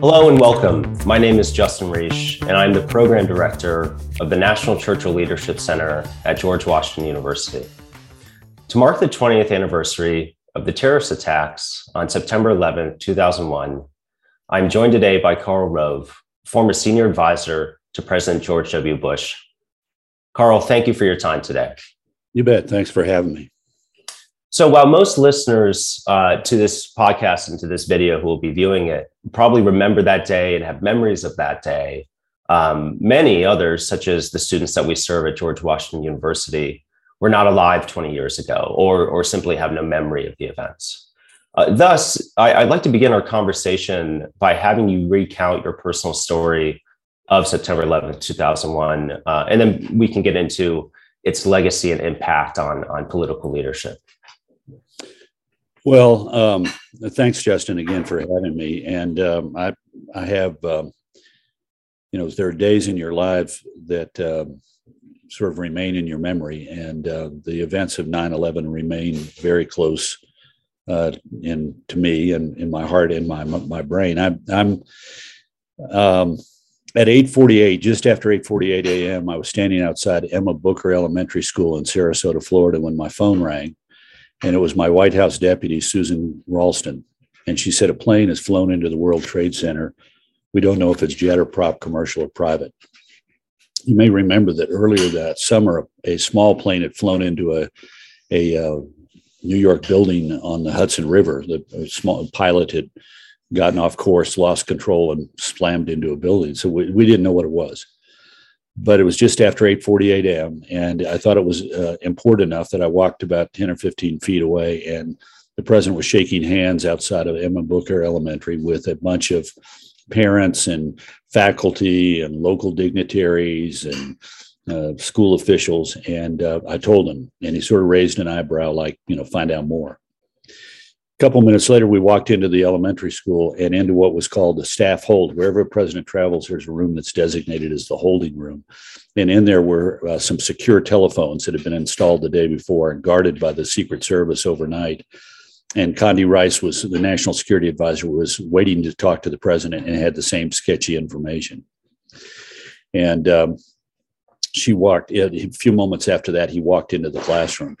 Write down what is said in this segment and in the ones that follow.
Hello and welcome. My name is Justin Reash, and I'm the Program Director of the National Churchill Leadership Center at George Washington University. To mark the 20th anniversary of the terrorist attacks on September 11, 2001, I'm joined today by Karl Rove, former senior advisor to President George W. Bush. Karl, thank you for your time today. You bet. Thanks for having me. So, while most listeners uh, to this podcast and to this video who will be viewing it probably remember that day and have memories of that day, um, many others, such as the students that we serve at George Washington University, were not alive 20 years ago or, or simply have no memory of the events. Uh, thus, I, would like to begin our conversation by having you recount your personal story of September 11th, 2001, uh, and then we can get into its legacy and impact on, on political leadership. Well, um, thanks, Justin, again for having me. And um, I, I have, um, you know, there are days in your life that um, sort of remain in your memory, and uh, the events of 9/11 remain very close uh, in to me and in my heart and my my brain. I'm, I'm um, at 8:48, just after 8:48 a.m., I was standing outside Emma Booker Elementary School in Sarasota, Florida, when my phone rang and it was my White House deputy, Susan Ralston. And she said, A plane has flown into the World Trade Center. We don't know if it's jet or prop, commercial or private. You may remember that earlier that summer, a small plane had flown into a, a uh, New York building on the Hudson River. The small pilot had gotten off course, lost control, and slammed into a building. So we, we didn't know what it was but it was just after 8:48 a.m. and I thought it was uh, important enough that I walked about 10 or 15 feet away, and the president was shaking hands outside of Emma Booker Elementary with a bunch of parents and faculty and local dignitaries and uh, school officials. And uh, I told him, and he sort of raised an eyebrow, like, you know, find out more couple minutes later, we walked into the elementary school and into what was called the staff hold. Wherever a president travels, there's a room that's designated as the holding room. And in there were uh, some secure telephones that had been installed the day before and guarded by the Secret Service overnight. And Condi Rice was the national security advisor, was waiting to talk to the president and had the same sketchy information. And um, she walked, in, a few moments after that, he walked into the classroom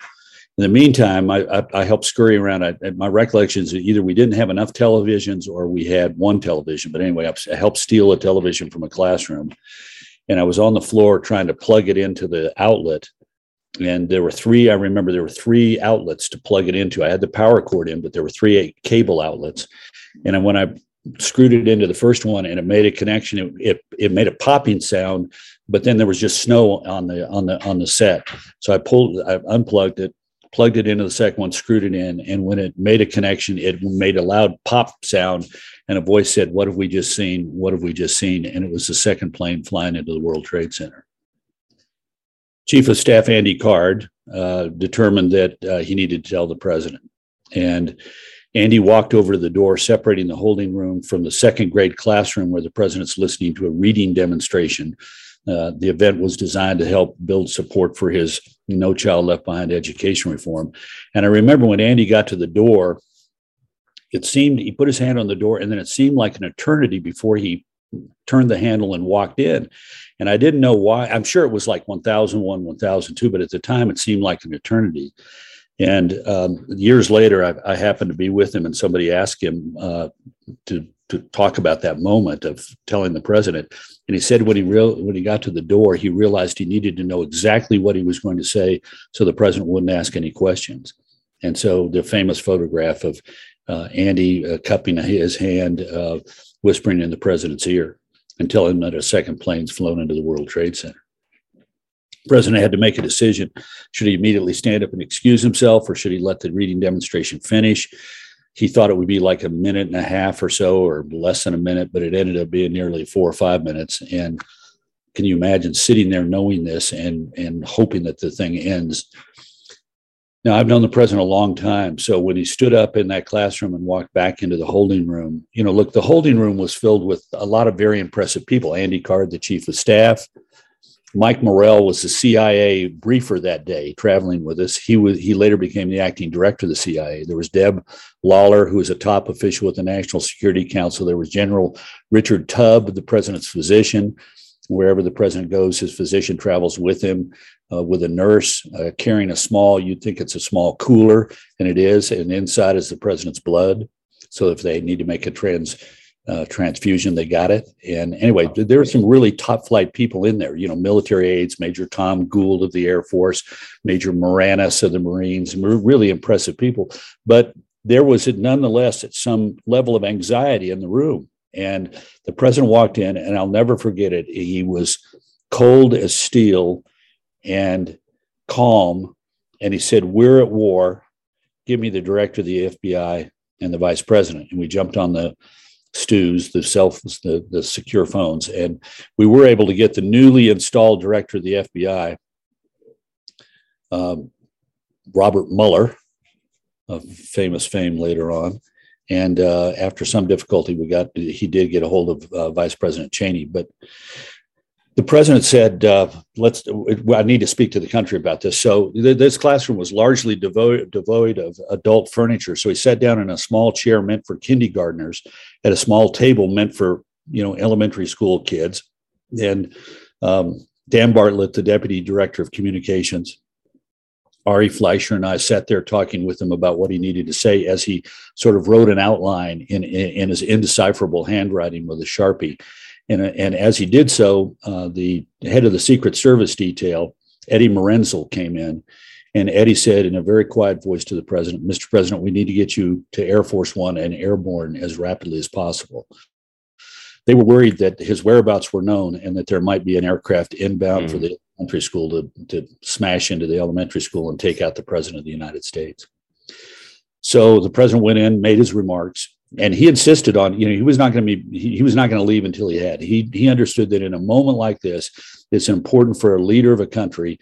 in the meantime, I, I, I helped scurry around. I, my recollection is either we didn't have enough televisions or we had one television. But anyway, I helped steal a television from a classroom. And I was on the floor trying to plug it into the outlet. And there were three, I remember there were three outlets to plug it into. I had the power cord in, but there were three cable outlets. And when I screwed it into the first one and it made a connection, it, it, it made a popping sound, but then there was just snow on the on the on the set. So I pulled, I unplugged it, plugged it into the second one, screwed it in, and when it made a connection, it made a loud pop sound, and a voice said, "What have we just seen? What have we just seen?" And it was the second plane flying into the World Trade Center. Chief of Staff Andy Card uh, determined that uh, he needed to tell the president, and Andy walked over to the door, separating the holding room from the second grade classroom where the president's listening to a reading demonstration uh, the event was designed to help build support for his No Child Left Behind education reform. And I remember when Andy got to the door, it seemed he put his hand on the door, and then it seemed like an eternity before he turned the handle and walked in. And I didn't know why. I'm sure it was like 1001, 1002, but at the time it seemed like an eternity. And um, years later, I, I, happened to be with him, and somebody asked him uh, to to talk about that moment of telling the president. And he said when he real when he got to the door, he realized he needed to know exactly what he was going to say, so the president wouldn't ask any questions. And so the famous photograph of uh, Andy uh, cupping his hand, uh, whispering in the president's ear, and telling him that a second plane's flown into the World Trade Center. The president had to make a decision: should he immediately stand up and excuse himself, or should he let the reading demonstration finish? He thought it would be like a minute and a half or so, or less than a minute, but it ended up being nearly four or five minutes. And can you imagine sitting there knowing this and and hoping that the thing ends? Now I've known the president a long time, so when he stood up in that classroom and walked back into the holding room, you know, look, the holding room was filled with a lot of very impressive people. Andy Card, the chief of staff, Mike Morrell was the CIA briefer that day, traveling with us. He was he later became the acting director of the CIA. There was Deb Loewer, who was a top official with the National Security Council. There was General Richard Tubb, the president's physician. Wherever the president goes, his physician travels with him, uh, with a nurse uh, carrying a small. You'd think it's a small cooler, and it is. And inside is the president's blood. So if they need to make a trans uh, transfusion. They got it. And anyway, there were some really top flight people in there, you know, military aides, Major Tom Gould of the Air Force, Major Moranis of the Marines, really impressive people. But there was nonetheless at some level of anxiety in the room. And the president walked in, and I'll never forget it. He was cold as steel and calm. And he said, We're at war. Give me the director of the FBI and the vice president. And we jumped on the STUs, the self, the, the secure phones. And we were able to get the newly installed director of the FBI, um, Robert Mueller, of famous fame later on. And uh, after some difficulty, we got he did get a hold of uh, Vice President Cheney. But the president said, uh, "Let's. I need to speak to the country about this." So th- this classroom was largely devoid devoid of adult furniture. So he sat down in a small chair meant for kindergartners, at a small table meant for you know elementary school kids, and um, Dan Bartlett, the deputy director of communications, Ari Fleischer and I sat there talking with him about what he needed to say as he sort of wrote an outline in, in, in his indecipherable handwriting with a sharpie. And, and as he did so, uh, the head of the Secret Service detail, Eddie Marinzel, came in. And Eddie said in a very quiet voice to the president, Mr. President, we need to get you to Air Force One and airborne as rapidly as possible. They were worried that his whereabouts were known and that there might be an aircraft inbound mm. for the elementary school to, to smash into the elementary school and take out the president of the United States. So the president went in, made his remarks, and he insisted on you know he was not going to be he, he was not going to leave until he had. He he understood that in a moment like this it's important for a leader of a country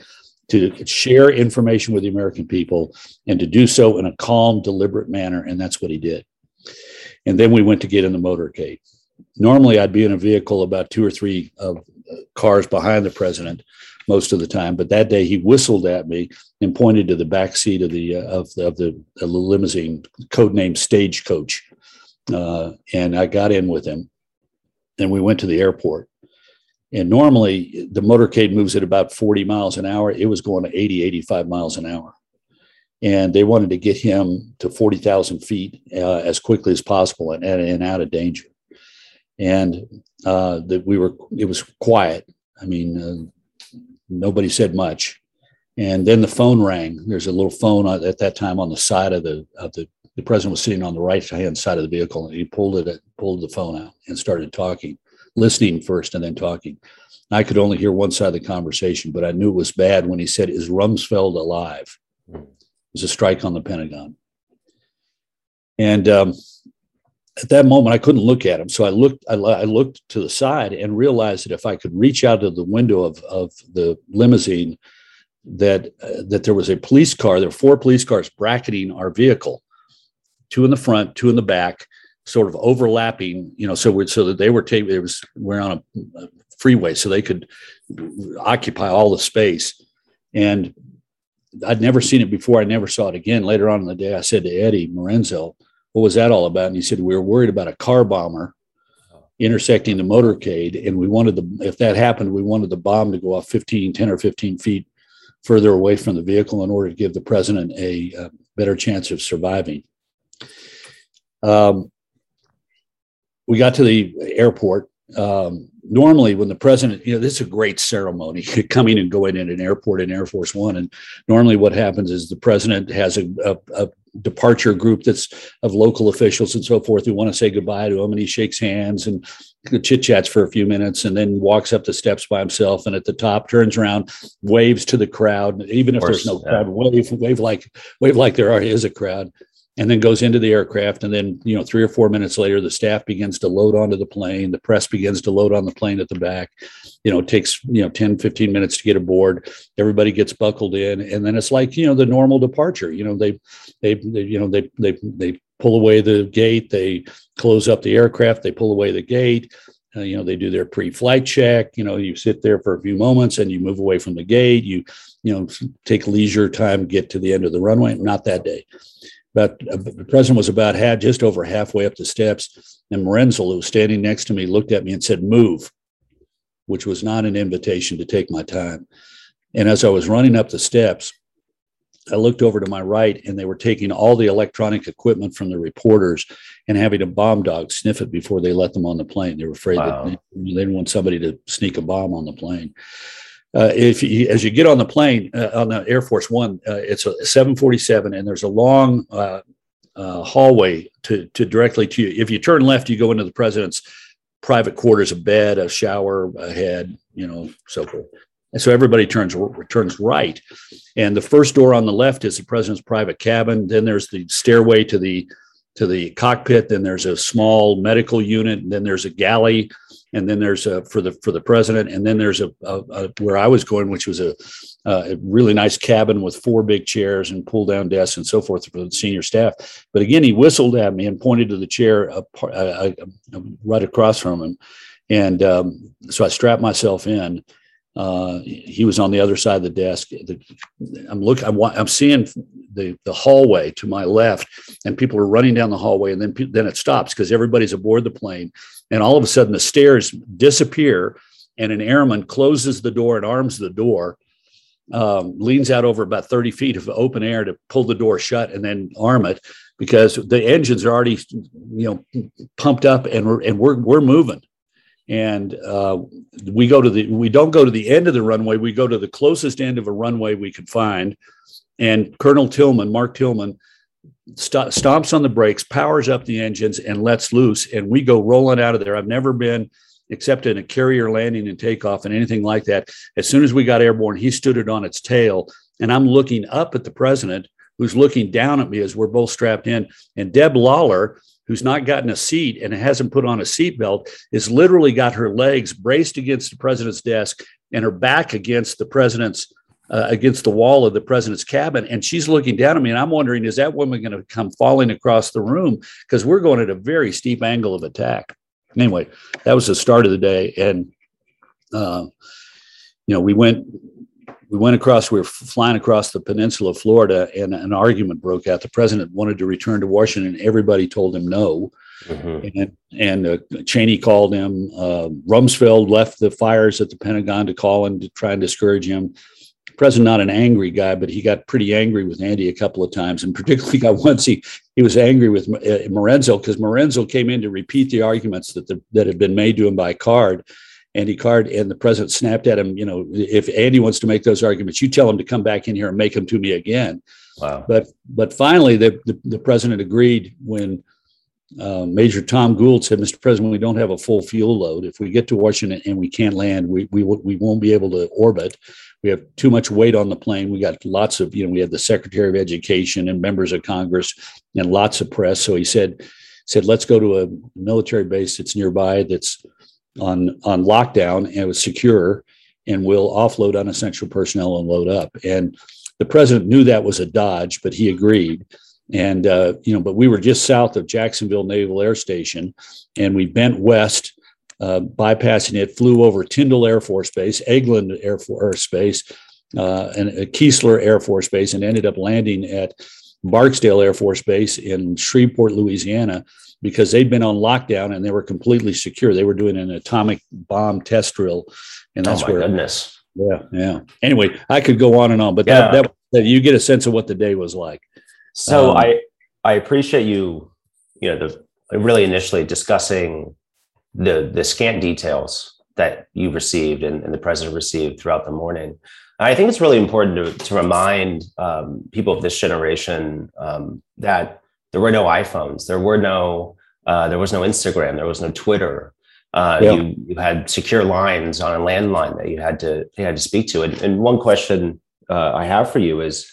to share information with the american people and to do so in a calm deliberate manner and that's what he did. And then we went to get in the motorcade. Normally i'd be in a vehicle about two or three uh, cars behind the president most of the time but that day he whistled at me and pointed to the back seat of the uh, of the, of the, of the limousine codenamed stagecoach uh, and I got in with him, and we went to the airport. And normally the motorcade moves at about 40 miles an hour. It was going to 80, 85 miles an hour. And they wanted to get him to 40,000 feet uh, as quickly as possible and, and, out of danger. And uh, that we were, it was quiet. I mean, uh, nobody said much. And then the phone rang. There's a little phone at that time on the side of the of the the president was sitting on the right hand side of the vehicle and he pulled it pulled the phone out and started talking listening first and then talking. I could only hear one side of the conversation but i knew it was bad when he said is rumsfeld alive? It was a strike on the pentagon. And um, at that moment i couldn't look at him. So i looked I, I, looked to the side and realized that if i could reach out of the window of, of the limousine that uh, that there was a police car there were four police cars bracketing our vehicle two in the front, two in the back, sort of overlapping. You know, so we, so that they were taking it was we're on a, a freeway, so they could occupy all the space. And I'd never seen it before. I never saw it again. Later on in the day, I said to Eddie Marinzel, "What was that all about?" And he said, "We were worried about a car bomber." Oh. intersecting the motorcade and we wanted the if that happened we wanted the bomb to go off 15 10 or 15 feet further away from the vehicle in order to give the president a, a better chance of surviving um, we got to the airport. Um, normally, when the president, you know, this is a great ceremony coming and going in an airport in Air Force One. And normally, what happens is the president has a, a, a departure group that's of local officials and so forth who want to say goodbye to him, and he shakes hands and chit chats for a few minutes, and then walks up the steps by himself. And at the top, turns around, waves to the crowd. Even if course, there's no yeah. crowd, wave wave like wave like there already is a crowd and then goes into the aircraft. And then you know three or four minutes later the staff begins to load onto the plane. The press begins to load on the plane at the back. You know it takes you know 10 15 minutes to get aboard. Everybody gets buckled in. And then it's like you know the normal departure. You know they they, they you know they they they pull away the gate. They close up the aircraft. They pull away the gate. Uh, you know, they do their pre-flight check. You know, you sit there for a few moments and you move away from the gate. You, you know, take leisure time, get to the end of the runway. Not that day. Uh, the president was about half, just over halfway up the steps, and Marinzel, who was standing next to me, looked at me and said, "Move," which was not an invitation to take my time. And as I was running up the steps, I looked over to my right and they were taking all the electronic equipment from the reporters and having a bomb dog sniff it before they let them on the plane. They were afraid wow. that they, they, didn't want somebody to sneak a bomb on the plane. Uh, if you, as you get on the plane uh, on the Air Force One, uh, it's a 747, and there's a long uh, uh, hallway to, to directly to you. If you turn left, you go into the president's private quarters, a bed, a shower, a head, you know, so forth. And so everybody turns turns right, and the first door on the left is the president's private cabin. Then there's the stairway to the to the cockpit. Then there's a small medical unit. And then there's a galley, and then there's a for the for the president. And then there's a, a, a where I was going, which was a, a, really nice cabin with four big chairs and pull down desks and so forth for the senior staff. But again, he whistled at me and pointed to the chair right across from him, and um, so I strapped myself in uh, he was on the other side of the desk. The, I'm looking. I'm, I'm, seeing the the hallway to my left, and people are running down the hallway, and then then it stops because everybody's aboard the plane, and all of a sudden the stairs disappear, and an airman closes the door and arms the door, um, leans out over about 30 feet of open air to pull the door shut and then arm it because the engines are already you know pumped up and we're and we're we're moving and uh, we go to the we don't go to the end of the runway we go to the closest end of a runway we could find. And colonel tillman mark tillman st- stomps on the brakes powers up the engines and lets loose and we go rolling out of there. I've never been except in a carrier landing and takeoff and anything like that. As soon as we got airborne he stood it on its tail. And i'm looking up at the president who's looking down at me as we're both strapped in. And deb loewer who's not gotten a seat and hasn't put on a seatbelt is literally got her legs braced against the president's desk and her back against the president's uh, against the wall of the president's cabin. And she's looking down at me and i'm wondering is that woman going to come falling across the room? Because we're going at a very steep angle of attack. Anyway that was the start of the day and uh, you know we went we went across, we were flying across the peninsula of Florida, and an argument broke out. The president wanted to return to Washington. Everybody told him no. Mm-hmm. And, and uh, Cheney called him. Uh, Rumsfeld left the fires at the Pentagon to call him to try and discourage him. The president, not an angry guy, but he got pretty angry with Andy a couple of times, and particularly got once he he was angry with uh, Marinzel because Marinzel came in to repeat the arguments that the, that had been made to him by Card Andy Card, and the president snapped at him. You know, if Andy wants to make those arguments, you tell him to come back in here and make them to me again. Wow. But but finally, the the, the president agreed when uh, Major Tom Gould said, "Mr. President, we don't have a full fuel load. If we get to Washington and we can't land, we we we won't be able to orbit. We have too much weight on the plane. We got lots of you know we had the Secretary of Education and members of Congress and lots of press. So he said." said let's go to a military base that's nearby that's on on lockdown and it was secure and will offload unessential personnel and load up. And the president knew that was a dodge but he agreed. And uh, you know but we were just south of jacksonville naval air station and we bent west uh, bypassing it flew over tyndall air force base eglin air force base uh, and uh, keesler air force base and ended up landing at barksdale air force base in shreveport louisiana because they'd been on lockdown and they were completely secure. They were doing an atomic bomb test drill, and that's oh my where. Goodness. Yeah, yeah. Anyway, I could go on and on, but yeah. that, that, that you get a sense of what the day was like. So um, I I appreciate you, you know, the really initially discussing the the scant details that you received and, and the president received throughout the morning. I think it's really important to, to remind um, people of this generation um, that there were no iPhones. There were no. Uh, there was no Instagram. There was no Twitter. Uh, yeah. you, you had secure lines on a landline that you had to you had to speak to. And, and one question uh, I have for you is,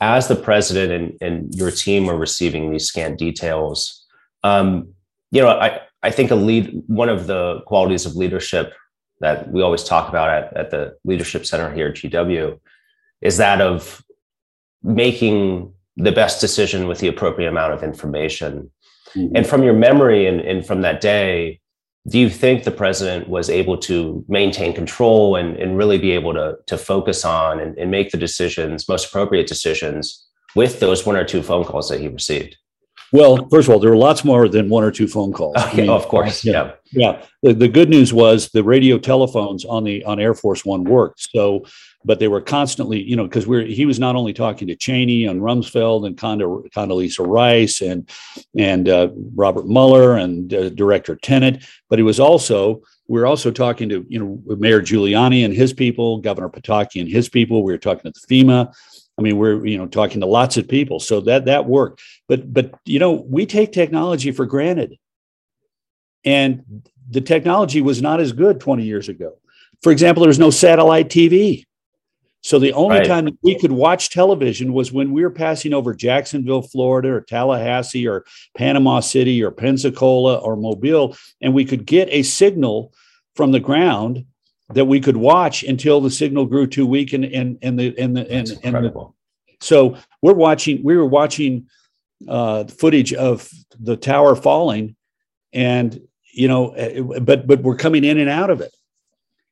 as the president and, and your team are receiving these scant details, um, you know, I I think a lead one of the qualities of leadership that we always talk about at, at the Leadership Center here at GW is that of making the best decision with the appropriate amount of information. Mm-hmm. And from your memory and, and from that day, do you think the president was able to maintain control and, and really be able to, to focus on and, and make the decisions, most appropriate decisions, with those one or two phone calls that he received? Well, first of all, there were lots more than one or two phone calls. Okay, I mean, of course, yeah, yeah. The, the good news was the radio telephones on the on Air Force One worked. So, but they were constantly, you know, because we're he was not only talking to Cheney and Rumsfeld and Conda, Condoleezza Rice and and uh, Robert Mueller and uh, Director Tenet, but he was also we were also talking to you know Mayor Giuliani and his people, Governor Pataki and his people. We were talking to the FEMA. I mean, we're you know talking to lots of people, so that that worked. But but you know, we take technology for granted, and the technology was not as good 20 years ago. For example, there was no satellite TV. So the only right. time we could watch television was when we were passing over Jacksonville, Florida, or Tallahassee, or Panama City, or Pensacola, or Mobile, and we could get a signal from the ground that we could watch until the signal grew too weak and and and the and the and, and the, so we're watching we were watching uh, footage of the tower falling and you know eh, but but we're coming in and out of it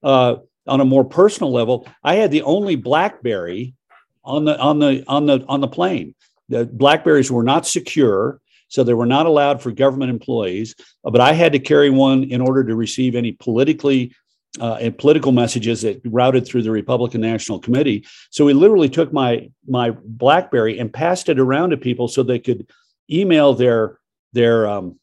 uh, on a more personal level i had the only blackberry on the on the on the on the plane the blackberries were not secure so they were not allowed for government employees but i had to carry one in order to receive any politically uh, and political messages that routed through the Republican National Committee. So we literally took my my BlackBerry and passed it around to people so they could email their their um,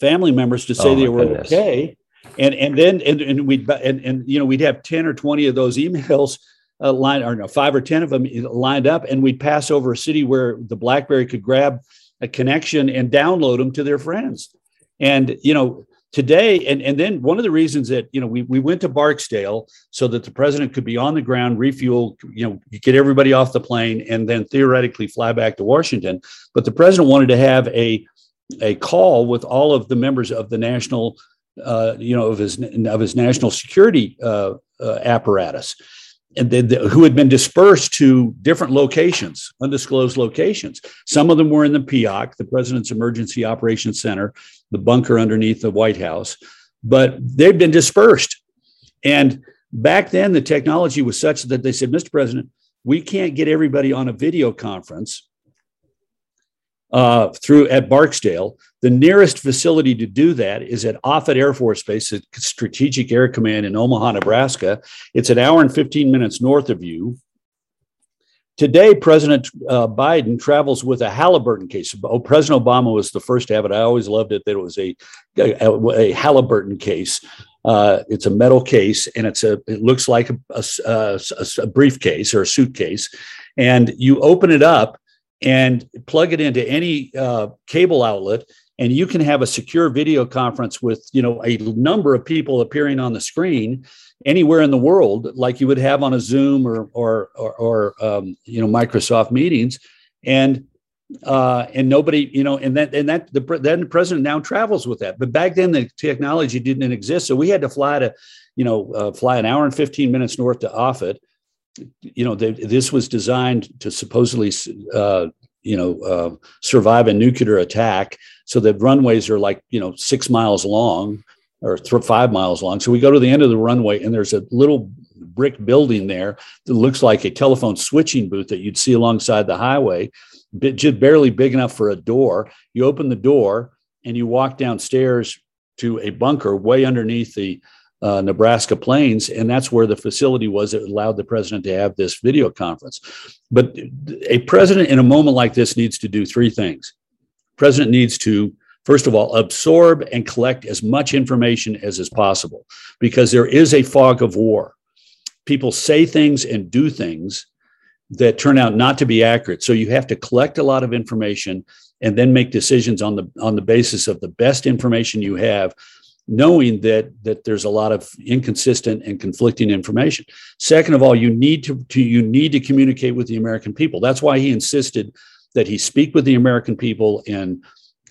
family members to say oh they were goodness. okay. And and then and, and we'd and, and you know we'd have ten or twenty of those emails uh, lined or no five or ten of them lined up, and we'd pass over a city where the BlackBerry could grab a connection and download them to their friends. And you know today and, and then one of the reasons that you know we, we went to barksdale so that the president could be on the ground refuel you know get everybody off the plane and then theoretically fly back to washington but the president wanted to have a a call with all of the members of the national uh, you know of his of his national security uh, uh, apparatus and they, they, who had been dispersed to different locations, undisclosed locations. Some of them were in the PEOC, the President's Emergency Operations Center, the bunker underneath the White House, but they've been dispersed. And back then, the technology was such that they said, Mr. President, we can't get everybody on a video conference uh, through at Barksdale. The nearest facility to do that is at Offutt Air Force Base, at Strategic Air Command in Omaha, Nebraska. It's an hour and 15 minutes north of you. Today, President uh, Biden travels with a Halliburton case. Oh, President Obama was the first to have it. I always loved it that it was a, a, a Halliburton case. Uh, it's a metal case, and it's a. It looks like a, a, a briefcase or a suitcase, and you open it up, and plug it into any uh, cable outlet and you can have a secure video conference with you know a number of people appearing on the screen anywhere in the world like you would have on a zoom or or or, or um, you know microsoft meetings. And uh, and nobody you know and that and that the then the president now travels with that. But back then the technology didn't exist. So we had to fly to you know uh, fly an hour and 15 minutes north to offutt you know, they, this was designed to supposedly, uh, you know, uh, survive a nuclear attack. So the runways are like, you know, six miles long or th- five miles long. So we go to the end of the runway and there's a little brick building there that looks like a telephone switching booth that you'd see alongside the highway, but just barely big enough for a door. You open the door and you walk downstairs to a bunker way underneath the uh, Nebraska plains, and that's where the facility was that allowed the president to have this video conference. But a president in a moment like this needs to do three things. President needs to first of all absorb and collect as much information as is possible because there is a fog of war. People say things and do things that turn out not to be accurate. So you have to collect a lot of information and then make decisions on the on the basis of the best information you have knowing that that there's a lot of inconsistent and conflicting information. Second of all you need to, to, you need to communicate with the american people. That's why he insisted that he speak with the american people in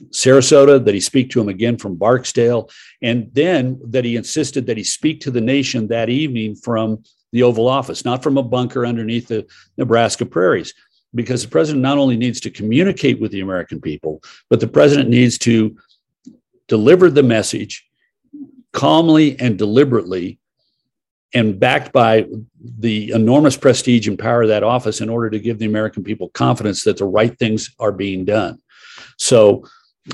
sarasota that he speak to them again from barksdale and then that he insisted that he speak to the nation that evening from the oval office not from a bunker underneath the nebraska prairies. Because the president not only needs to communicate with the american people but the president needs to deliver the message calmly and deliberately and backed by the enormous prestige and power of that office in order to give the American people confidence that the right things are being done. So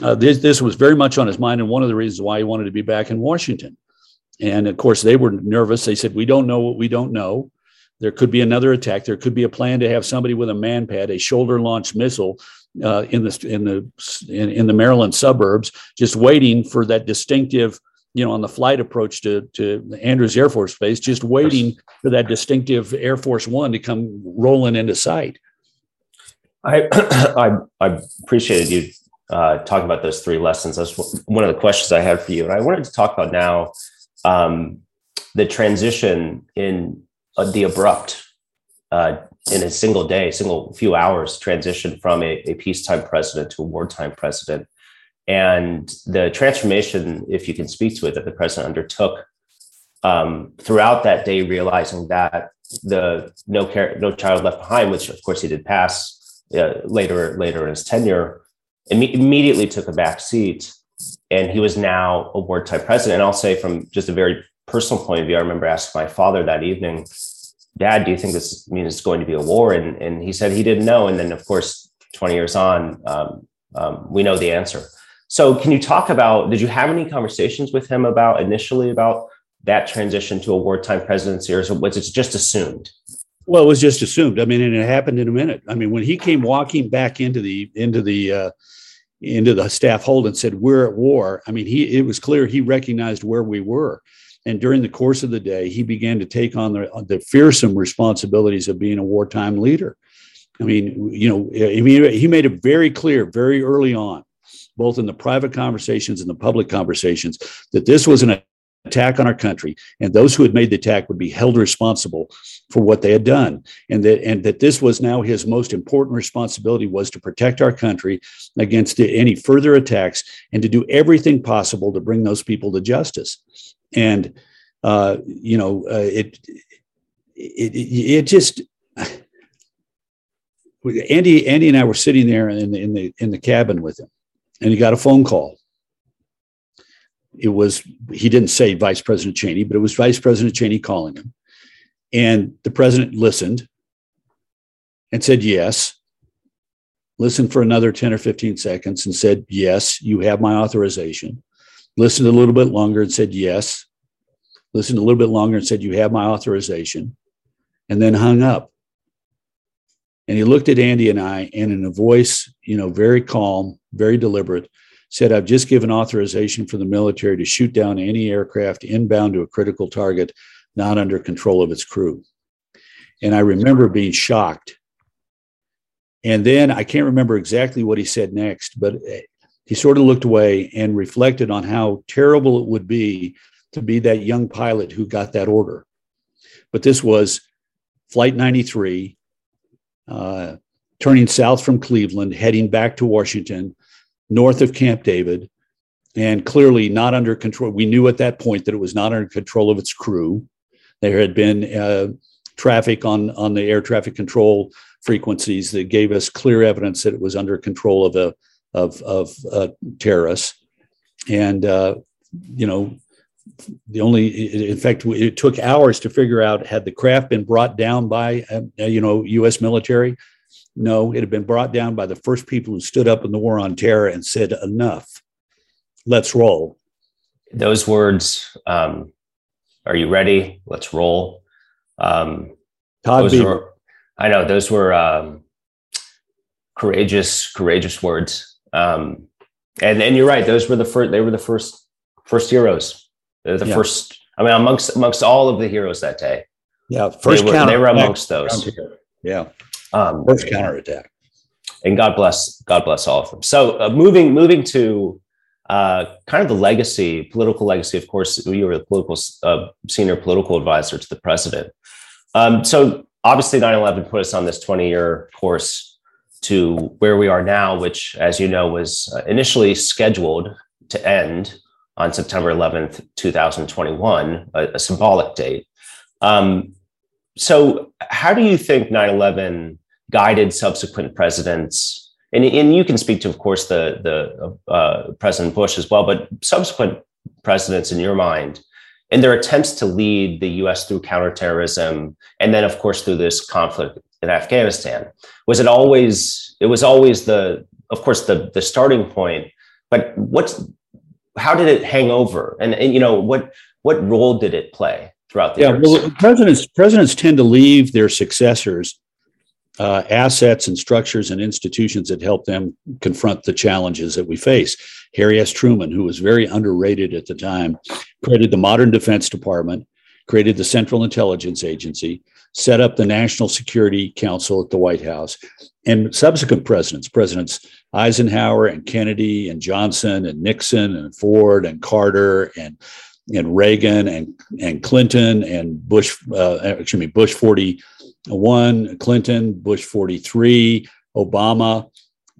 uh, this, this was very much on his mind, and one of the reasons why he wanted to be back in Washington. And of course, they were nervous. They said, "We don't know what we don't know. There could be another attack. There could be a plan to have somebody with a manpad, a shoulder-launched missile, uh, in the in the in, in the Maryland suburbs, just waiting for that distinctive." You know, on the flight approach to, to Andrews Air Force Base, just waiting for that distinctive Air Force One to come rolling into sight. I I, I appreciated you uh, talking about those three lessons. That's one of the questions I had for you, and I wanted to talk about now um, the transition in uh, the abrupt uh, in a single day, single few hours transition from a, a peacetime president to a wartime president and the transformation, if you can speak to it, that the president undertook um, throughout that day, realizing that the no care, no child left behind, which of course he did pass uh, later later in his tenure, Im- immediately took a back seat, and he was now a wartime president. And I'll say from just a very personal point of view, I remember asking my father that evening, "Dad, do you think this means it's going to be a war?" And and he said he didn't know. And then of course, twenty years on, um, um, we know the answer. So, can you talk about? Did you have any conversations with him about initially about that transition to a wartime presidency, or was it just assumed? Well, it was just assumed. I mean, and it happened in a minute. I mean, when he came walking back into the into the uh, into the staff hold and said, "We're at war." I mean, he it was clear he recognized where we were, and during the course of the day, he began to take on the the fearsome responsibilities of being a wartime leader. I mean, you know, he made it very clear very early on both in the private conversations and the public conversations, that this was an attack on our country, and those who had made the attack would be held responsible for what they had done, and that and that this was now his most important responsibility was to protect our country against any further attacks and to do everything possible to bring those people to justice. And uh, you know, uh, it, it it just. Andy, Andy, and I were sitting there in the in the in the cabin with him, and he got a phone call. It was, he didn't say Vice President Cheney, but it was Vice President Cheney calling him. And the president listened and said, yes. Listened for another 10 or 15 seconds and said, yes, you have my authorization. Listened a little bit longer and said, yes. Listened a little bit longer and said, you have my authorization. And then hung up. And he looked at Andy and I, and in a voice, you know, very calm, very deliberate, said, I've just given authorization for the military to shoot down any aircraft inbound to a critical target not under control of its crew. And I remember being shocked. And then I can't remember exactly what he said next, but he sort of looked away and reflected on how terrible it would be to be that young pilot who got that order. But this was Flight 93 uh, turning south from Cleveland, heading back to Washington, north of Camp David, and clearly not under control. We knew at that point that it was not under control of its crew. There had been uh, traffic on, on the air traffic control frequencies that gave us clear evidence that it was under control of a of of terrorists, and uh, you know the only in fact it took hours to figure out had the craft been brought down by uh, you know us military no it had been brought down by the first people who stood up in the war on terror and said enough let's roll those words um, are you ready let's roll um, Todd were, i know those were um, courageous courageous words um, and and you're right those were the first they were the first first heroes they're the yeah. first. I mean, amongst amongst all of the heroes that day. Yeah, first they were, they were amongst those. Yeah, um, first counterattack. And God bless God bless all of them. So uh, moving moving to uh, kind of the legacy, political legacy. Of course, you were the political uh, senior political advisor to the president. Um, so obviously, 9/11 put us on this 20 year course to where we are now, which, as you know, was uh, initially scheduled to end on September 11th, 2021, a, a symbolic date. Um, so, how do you think 9 11 guided subsequent presidents? And, and you can speak to, of course, the, the uh, President Bush as well, but subsequent presidents in your mind in their attempts to lead the US through counterterrorism and then of course through this conflict in Afghanistan? Was it always it was always the of course the the starting point, but what's how did it hang over? And, and you know what what role did it play throughout the yeah, years? well, presidents presidents tend to leave their successors uh, assets and structures and institutions that help them confront the challenges that we face. Harry S. Truman, who was very underrated at the time, created the modern Defense Department, created the Central Intelligence Agency, set up the National Security Council at the White House, and subsequent presidents, Presidents Eisenhower and Kennedy and Johnson and Nixon and Ford and Carter and and Reagan and and Clinton and Bush, uh, excuse me, Bush 41, Clinton, Bush 43, Obama,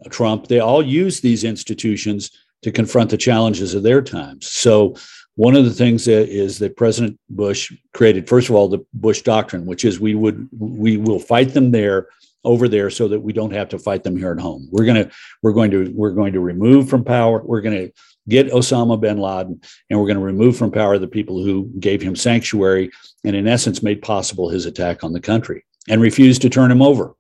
Trump, they all use these institutions to confront the challenges of their times. So one of the things that is that President Bush created, first of all, the Bush Doctrine, which is we would we will fight them there over there so that we don't have to fight them here at home. We're gonna we're going to we're going to remove from power. We're going to get Osama bin Laden, and we're going to remove from power the people who gave him sanctuary and, in essence, made possible his attack on the country and refused to turn him over.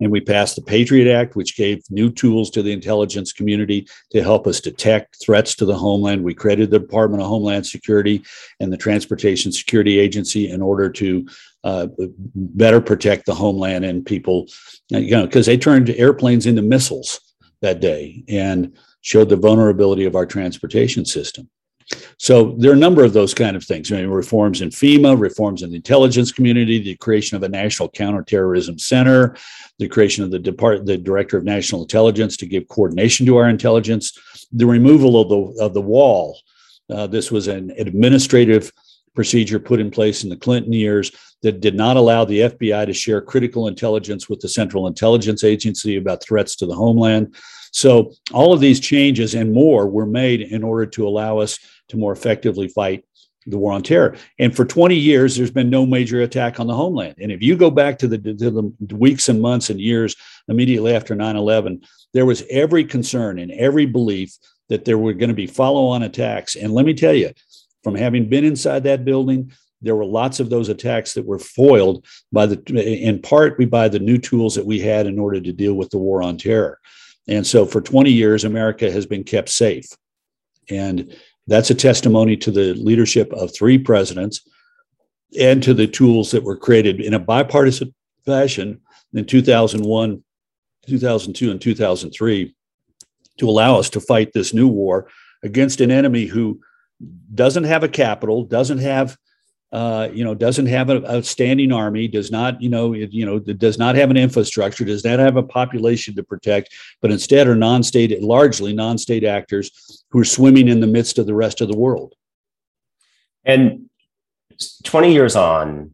And we passed the Patriot Act, which gave new tools to the intelligence community to help us detect threats to the homeland. We created the Department of Homeland Security and the Transportation Security Agency in order to uh, better protect the homeland and people, you know, because they turned airplanes into missiles that day and showed the vulnerability of our transportation system. So there are a number of those kind of things. I mean, reforms in FEMA, reforms in the intelligence community, the creation of a national counterterrorism center, the creation of the depart the director of national intelligence to give coordination to our intelligence, the removal of the of the wall. Uh, this was an administrative procedure put in place in the Clinton years that did not allow the FBI to share critical intelligence with the Central Intelligence Agency about threats to the homeland. So all of these changes and more were made in order to allow us to more effectively fight the war on terror. And for 20 years, there's been no major attack on the homeland. And if you go back to the, to the weeks and months and years immediately after 9 11, there was every concern and every belief that there were going to be follow on attacks. And let me tell you, from having been inside that building, there were lots of those attacks that were foiled by the, in part, we by the new tools that we had in order to deal with the war on terror. And so for 20 years, America has been kept safe. And that's a testimony to the leadership of three presidents and to the tools that were created in a bipartisan fashion in 2001, 2002, and 2003 to allow us to fight this new war against an enemy who doesn't have a capital, doesn't have uh, you know, doesn't have an outstanding army, does not, you know, it, you know, does not have an infrastructure, does not have a population to protect, but instead are non-state, largely non-state actors who are swimming in the midst of the rest of the world. And 20 years on,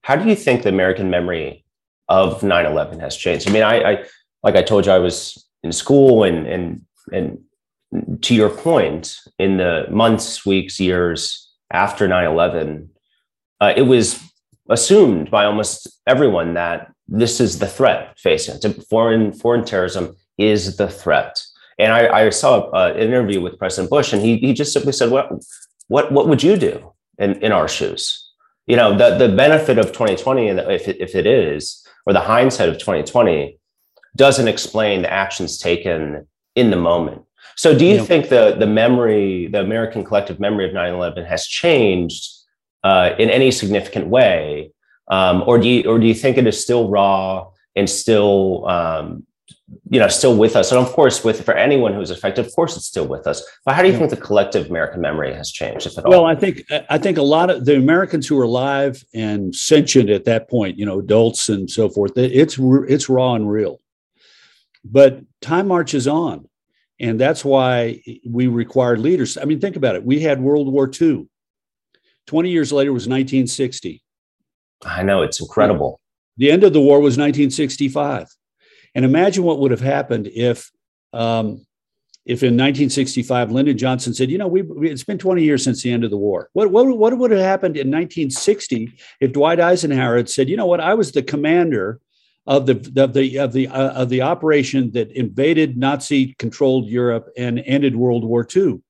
how do you think the American memory of 9/11 has changed? I mean, I, I like I told you, I was in school, and and and to your point, in the months, weeks, years after 9 11, uh, it was assumed by almost everyone that this is the threat facing foreign foreign terrorism is the threat. And I, I saw uh, an interview with President Bush, and he, he just simply said, "What what what would you do in, in our shoes?" You know, the the benefit of 2020, and if it, if it is, or the hindsight of 2020, doesn't explain the actions taken in the moment. So, do you think the the memory, the American collective memory of 9/11, has changed uh, in any significant way, um, or do you or do you think it is still raw and still um, you know still with us? And of course, with for anyone who's affected, of course, it's still with us. But how do you yeah. think the collective American memory has changed, if at all? Well, I think I think a lot of the Americans who were alive and sentient at that point, you know, adults and so forth, it's it's raw and real. But time marches on and that's why we required leaders. I mean, think about it. We had World War II. 20 years later was 1960. I know, it's incredible. The end of the war was 1965. And imagine what would have happened if, um, if in 1965 Lyndon Johnson said, "You know, we it's been 20 years since the end of the war." What what what would have happened in 1960 if Dwight Eisenhower had said, "You know what? I was the commander of the of the of the uh, of the operation that invaded Nazi controlled Europe and ended World War II.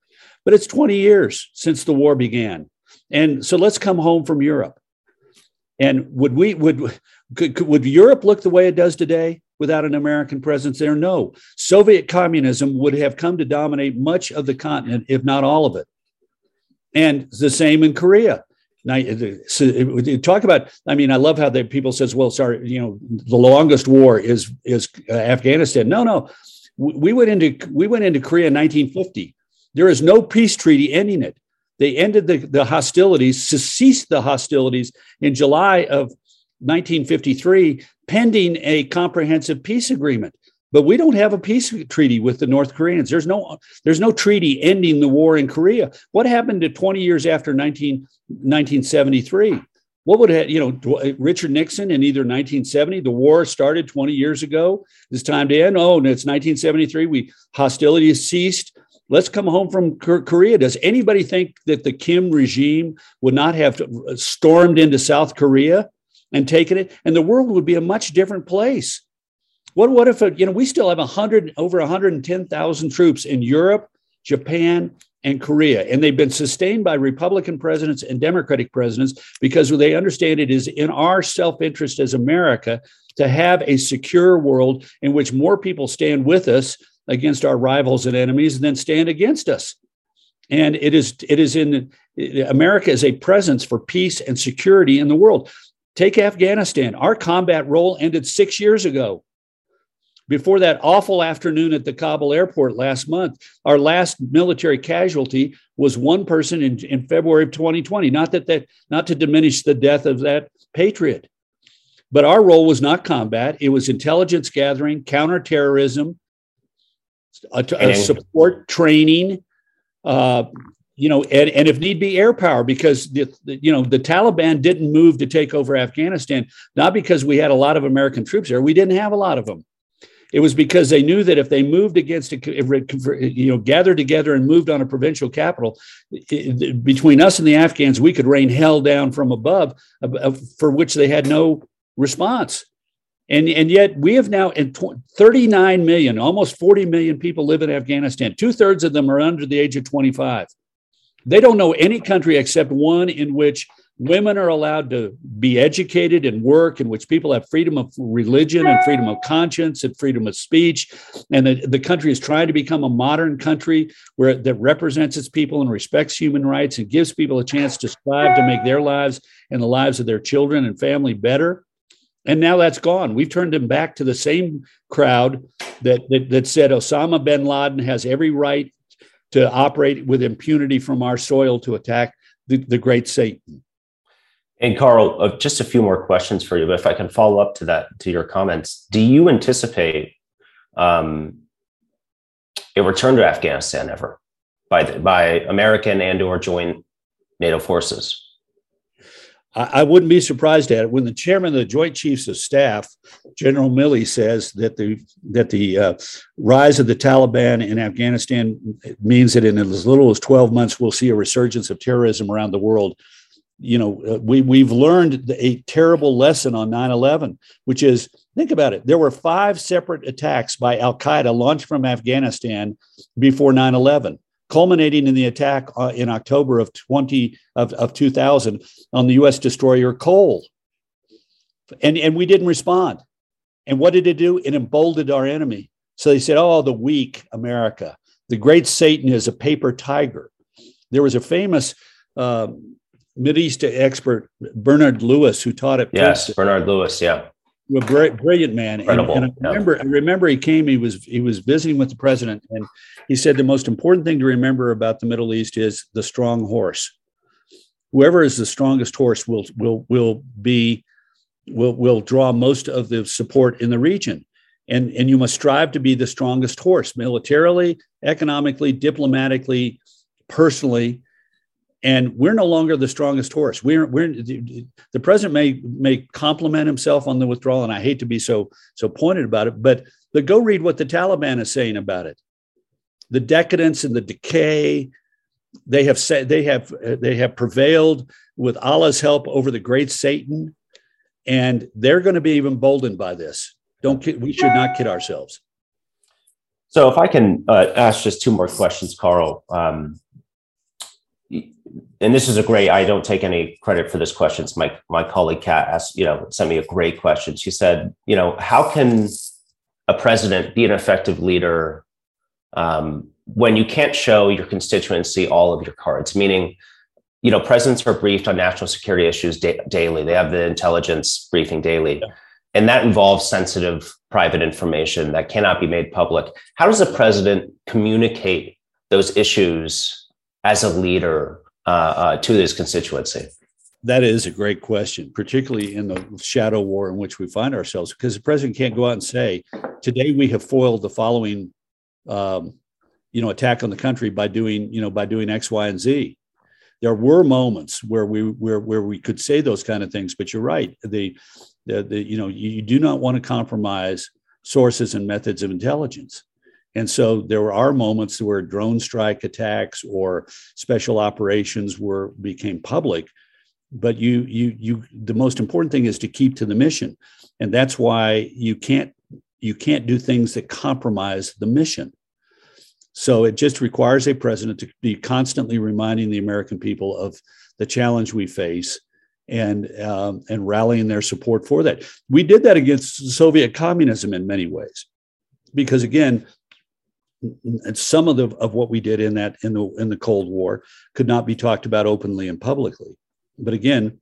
but it's 20 years since the war began. And so let's come home from Europe. And would we would could, would Europe look the way it does today without an American presence there? No. Soviet communism would have come to dominate much of the continent, if not all of it. And the same in Korea. So talk about. I mean, I love how the people says, "Well, sorry, you know, the longest war is is uh, Afghanistan." No, no, we went into we went into Korea in 1950. There is no peace treaty ending it. They ended the, the hostilities, ceased the hostilities in July of 1953, pending a comprehensive peace agreement. But we don't have a peace treaty with the North Koreans. There's no there's no treaty ending the war in Korea. What happened to 20 years after 19, 1973? What would have, you know, Richard Nixon in either 1970, the war started 20 years ago. It's time to end. Oh, it's 1973. We hostilities ceased. Let's come home from Korea. Does anybody think that the Kim regime would not have uh, stormed into South Korea and taken it? And the world would be a much different place. What, what if, uh, you know, we still have 100, over 110,000 troops in Europe, Japan, and Korea. And they've been sustained by Republican presidents and Democratic presidents because they understand it is in our self interest as America to have a secure world in which more people stand with us against our rivals and enemies than stand against us. And it is it is in America is a presence for peace and security in the world. Take Afghanistan. Our combat role ended six years ago. Before that awful afternoon at the Kabul airport last month, our last military casualty was one person in, in February of 2020. Not that that not to diminish the death of that patriot, but our role was not combat. It was intelligence gathering, counterterrorism, a, a support training, uh, you know, and, and if need be, air power, because the, the, you know the Taliban didn't move to take over Afghanistan, not because we had a lot of American troops there. We didn't have a lot of them. It was because they knew that if they moved against, a, you know, gathered together and moved on a provincial capital, it, between us and the Afghans, we could rain hell down from above, for which they had no response. And, and yet we have now in 39 million, almost 40 million people live in Afghanistan. Two thirds of them are under the age of 25. They don't know any country except one in which women are allowed to be educated and work, in which people have freedom of religion and freedom of conscience and freedom of speech. And the, the country is trying to become a modern country where that represents its people and respects human rights and gives people a chance to strive to make their lives and the lives of their children and family better. And now that's gone. We've turned them back to the same crowd that, that, that said Osama bin Laden has every right to operate with impunity from our soil to attack the, the great Satan. And Karl, uh, just a few more questions for you. But if I can follow up to that, to your comments, do you anticipate um, a return to Afghanistan ever by the, by American and or joint NATO forces? I, wouldn't be surprised at it when the chairman of the Joint Chiefs of Staff, General Milley, says that the that the uh, rise of the Taliban in Afghanistan means that in as little as 12 months we'll see a resurgence of terrorism around the world. You know, uh, we we've learned a terrible lesson on 9/11, which is think about it. There were five separate attacks by Al Qaeda launched from Afghanistan before 9/11 culminating in the attack uh, in October of 20 of, of 2000 on the U.S. destroyer Cole. And, and we didn't respond. And what did it do? It emboldened our enemy. So they said, oh, the weak America. The great Satan is a paper tiger. There was a famous uh, East expert, Bernard Lewis, who taught at Yes, Princeton. Bernard Lewis, yeah a brilliant man. And, and, I remember, I remember he came. He was he was visiting with the president, and he said the most important thing to remember about the Middle East is the strong horse. Whoever is the strongest horse will will will be will will draw most of the support in the region, and and you must strive to be the strongest horse militarily, economically, diplomatically, personally, and we're no longer the strongest horse. We're we're the president may may compliment himself on the withdrawal, and I hate to be so so pointed about it, but but go read what the Taliban is saying about it. The decadence and the decay they have said they have they have prevailed with Allah's help over the great Satan, and they're going to be even emboldened by this. Don't we should not kid ourselves. So, if I can uh, ask just two more questions, Karl. Um, and this is a great. I don't take any credit for this question. It's my my colleague Kat asked, you know, sent me a great question. She said, you know, how can a president be an effective leader um, when you can't show your constituency all of your cards? Meaning, you know, presidents are briefed on national security issues da- daily. They have the intelligence briefing daily. Yeah. And that involves sensitive private information that cannot be made public. How does a president communicate those issues as a leader uh, uh, to his constituency? That is a great question, particularly in the shadow war in which we find ourselves, because the president can't go out and say, "Today we have foiled the following, um, you know, attack on the country by doing, you know, by doing X, Y, and Z." There were moments where we where where we could say those kind of things, but you're right. The the, the you know you do not want to compromise sources and methods of intelligence. And so there are moments where drone strike attacks or special operations were became public, but you you you the most important thing is to keep to the mission, and that's why you can't you can't do things that compromise the mission. So it just requires a president to be constantly reminding the American people of the challenge we face and um, and rallying their support for that. We did that against Soviet communism in many ways, because again, some of the of what we did in that in the in the Cold War could not be talked about openly and publicly. But again,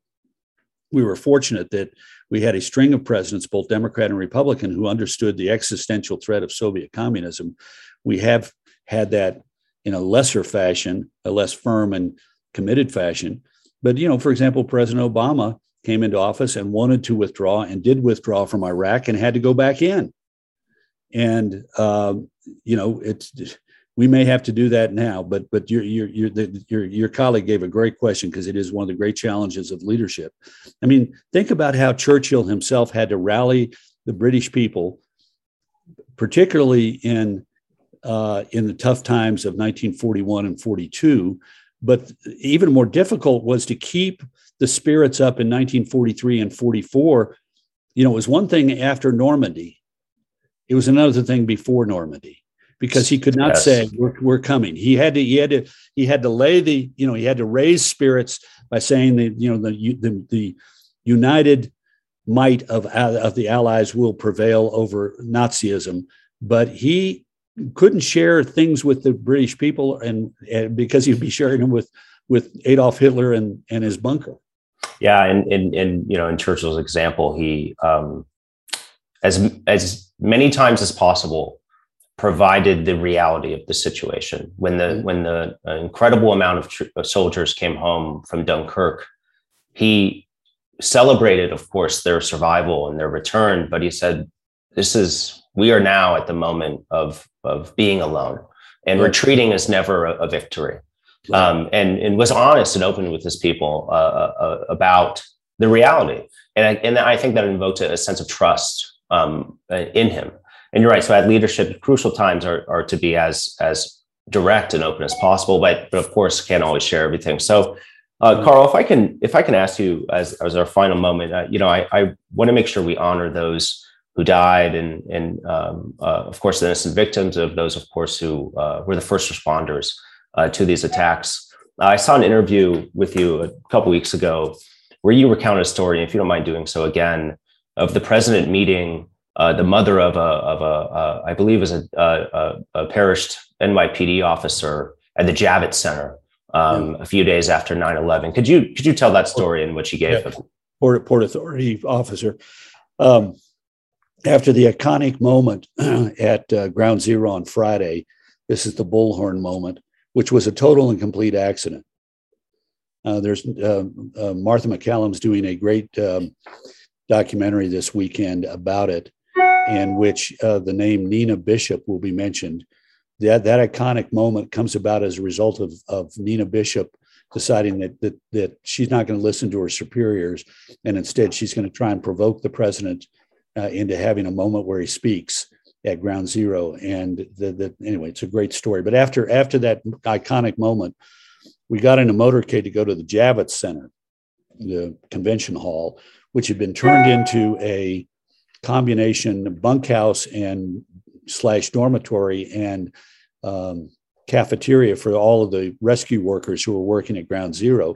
we were fortunate that we had a string of presidents, both Democrat and Republican, who understood the existential threat of Soviet communism. We have had that in a lesser fashion, a less firm and committed fashion but, you know, for example, President Obama came into office and wanted to withdraw and did withdraw from Iraq and had to go back in. And, um, you know, it's, we may have to do that now, but but your your your your your colleague gave a great question because it is one of the great challenges of leadership. I mean, think about how Churchill himself had to rally the British people, particularly in uh, in the tough times of 1941 and 42, but even more difficult was to keep the spirits up in 1943 and 44. You know, it was one thing after Normandy, it was another thing before Normandy because he could not yes. say we're, we're coming. He had to he had to he had to lay the you know he had to raise spirits by saying that you know the the, the united might of of the Allies will prevail over Nazism. But he couldn't share things with the British people, and, and because he'd be sharing them with with Adolf Hitler and and his bunker. Yeah, and and and you know, in Churchill's example, he um, as as many times as possible provided the reality of the situation when the mm-hmm. when the incredible amount of, tr- of soldiers came home from Dunkirk. He celebrated, of course, their survival and their return, but he said, "This is we are now at the moment of of being alone and retreating is never a, a victory um, and and was honest and open with his people uh, uh, uh, about the reality and I, and I think that invoked a, a sense of trust um, in him and you're right so at leadership crucial times are, are to be as as direct and open as possible but but of course can't always share everything so uh. Karl, if I can, if I can ask you as, as our final moment, uh, you know, I, I want to make sure we honor those who died, and and um, uh, of course the innocent victims of those, of course, who uh, were the first responders uh, to these attacks. I saw an interview with you a couple weeks ago where you recounted a story, if you don't mind doing so again, of the president meeting uh, the mother of a of a uh, I believe was a, a, a, perished NYPD officer at the Javits Center um, yeah. a few days after 9-11. Could you could you tell that story in which he gave? Yeah. Port, Port Authority officer. Um, after the iconic moment at uh, Ground Zero on Friday, this is the Bullhorn moment, which was a total and complete accident. Uh, there's uh, uh Martha MacCallum's doing a great um, documentary this weekend about it, in which uh, the name Nina Bishop will be mentioned. That that iconic moment comes about as a result of of Nina Bishop deciding that that, that she's not going to listen to her superiors, and instead she's going to try and provoke the president uh, into having a moment where he speaks at ground zero and the, the anyway it's a great story but after after that iconic moment we got in a motorcade to go to the javits center the convention hall which had been turned into a combination bunkhouse and slash dormitory and um, cafeteria for all of the rescue workers who were working at Ground Zero.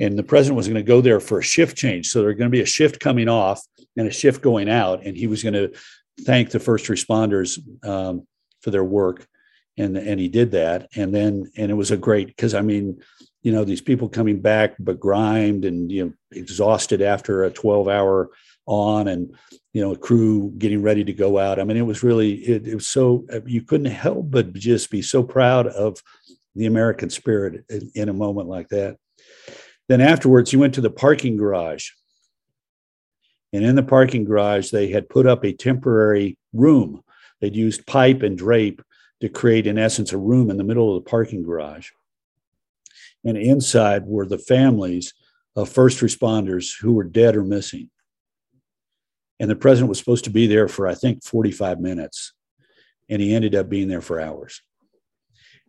And the president was going to go there for a shift change. So there's going to be a shift coming off and a shift going out. And he was going to thank the first responders um, for their work. And, and he did that. And then, and it was a great, because I mean, you know, these people coming back begrimed and, you know, exhausted after a 12 hour on and you know a crew getting ready to go out. I mean it was really it, it was so you couldn't help but just be so proud of the american spirit in, in a moment like that. Then afterwards you went to the parking garage. And in the parking garage they had put up a temporary room. They'd used pipe and drape to create in essence a room in the middle of the parking garage and inside were the families of first responders who were dead or missing and the president was supposed to be there for, I think, 45 minutes. And he ended up being there for hours.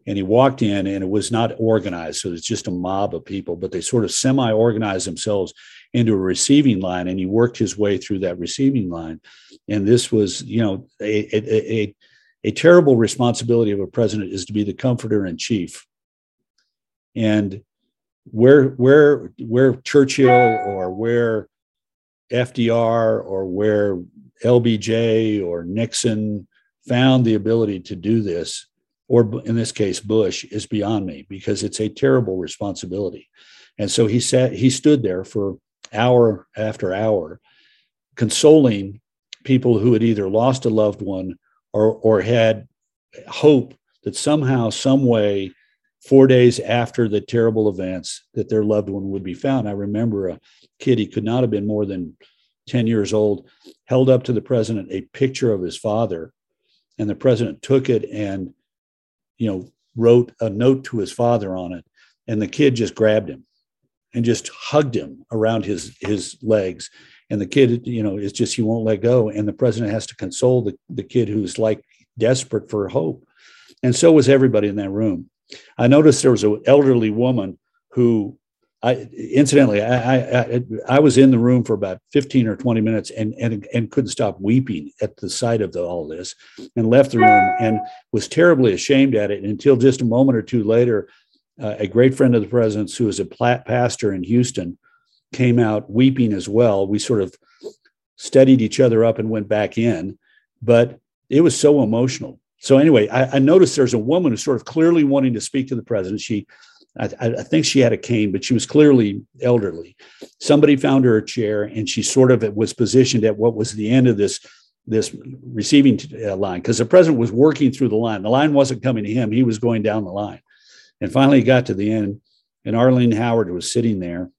And he walked in, and it was not organized. So it's just a mob of people, but they sort of semi organized themselves into a receiving line. And he worked his way through that receiving line. And this was, you know, a, a, a, a terrible responsibility of a president is to be the comforter in chief. And where where where Churchill or where FDR or where LBJ or Nixon found the ability to do this, or in this case, Bush, is beyond me because it's a terrible responsibility. And so he sat, he stood there for hour after hour, consoling people who had either lost a loved one or, or had hope that somehow, some way, four days after the terrible events, that their loved one would be found. I remember a kid, he could not have been more than 10 years old, held up to the president a picture of his father. And the president took it and, you know, wrote a note to his father on it. And the kid just grabbed him and just hugged him around his, his legs. And the kid, you know, is just, he won't let go. And the president has to console the, the kid who's like desperate for hope. And so was everybody in that room. I noticed there was an elderly woman who I incidentally, I, I, I was in the room for about 15 or 20 minutes and and and couldn't stop weeping at the sight of the, all this, and left the room and was terribly ashamed at it until just a moment or two later, uh, a great friend of the president's who is a pastor in Houston came out weeping as well. We sort of steadied each other up and went back in, but it was so emotional. So anyway, I, I noticed there's a woman who's sort of clearly wanting to speak to the president. She I, I, think she had a cane, but she was clearly elderly. Somebody found her a chair, and she sort of was positioned at what was the end of this this receiving uh, line because the president was working through the line. The line wasn't coming to him; he was going down the line. And finally, he got to the end, and Arlene Howard was sitting there,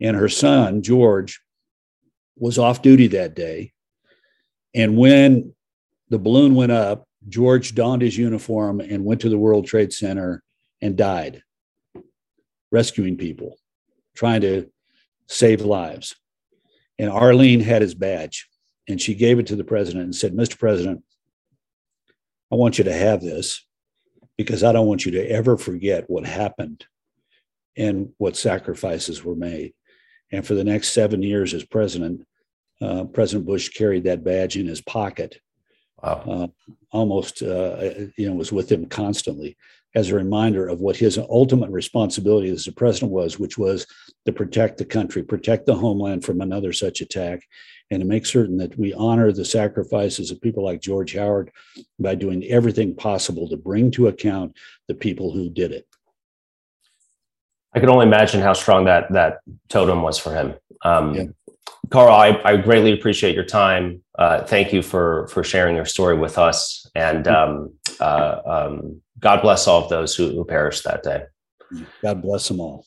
and her son George was off duty that day. And when the balloon went up, George donned his uniform and went to the World Trade Center and died rescuing people, trying to save lives. And Arlene had his badge and she gave it to the president and said, Mr. President, I want you to have this because I don't want you to ever forget what happened and what sacrifices were made. And for the next seven years as president, uh, President Bush carried that badge in his pocket. Wow. Uh, almost, uh, you know, was with him constantly as a reminder of what his ultimate responsibility as the president was, which was to protect the country, protect the homeland from another such attack, and to make certain that we honor the sacrifices of people like George Howard by doing everything possible to bring to account the people who did it. I can only imagine how strong that that totem was for him. Um, yeah. Karl, I, I, greatly appreciate your time. Uh, thank you for for sharing your story with us, and um, uh, um, God bless all of those who, who perished that day. God bless them all.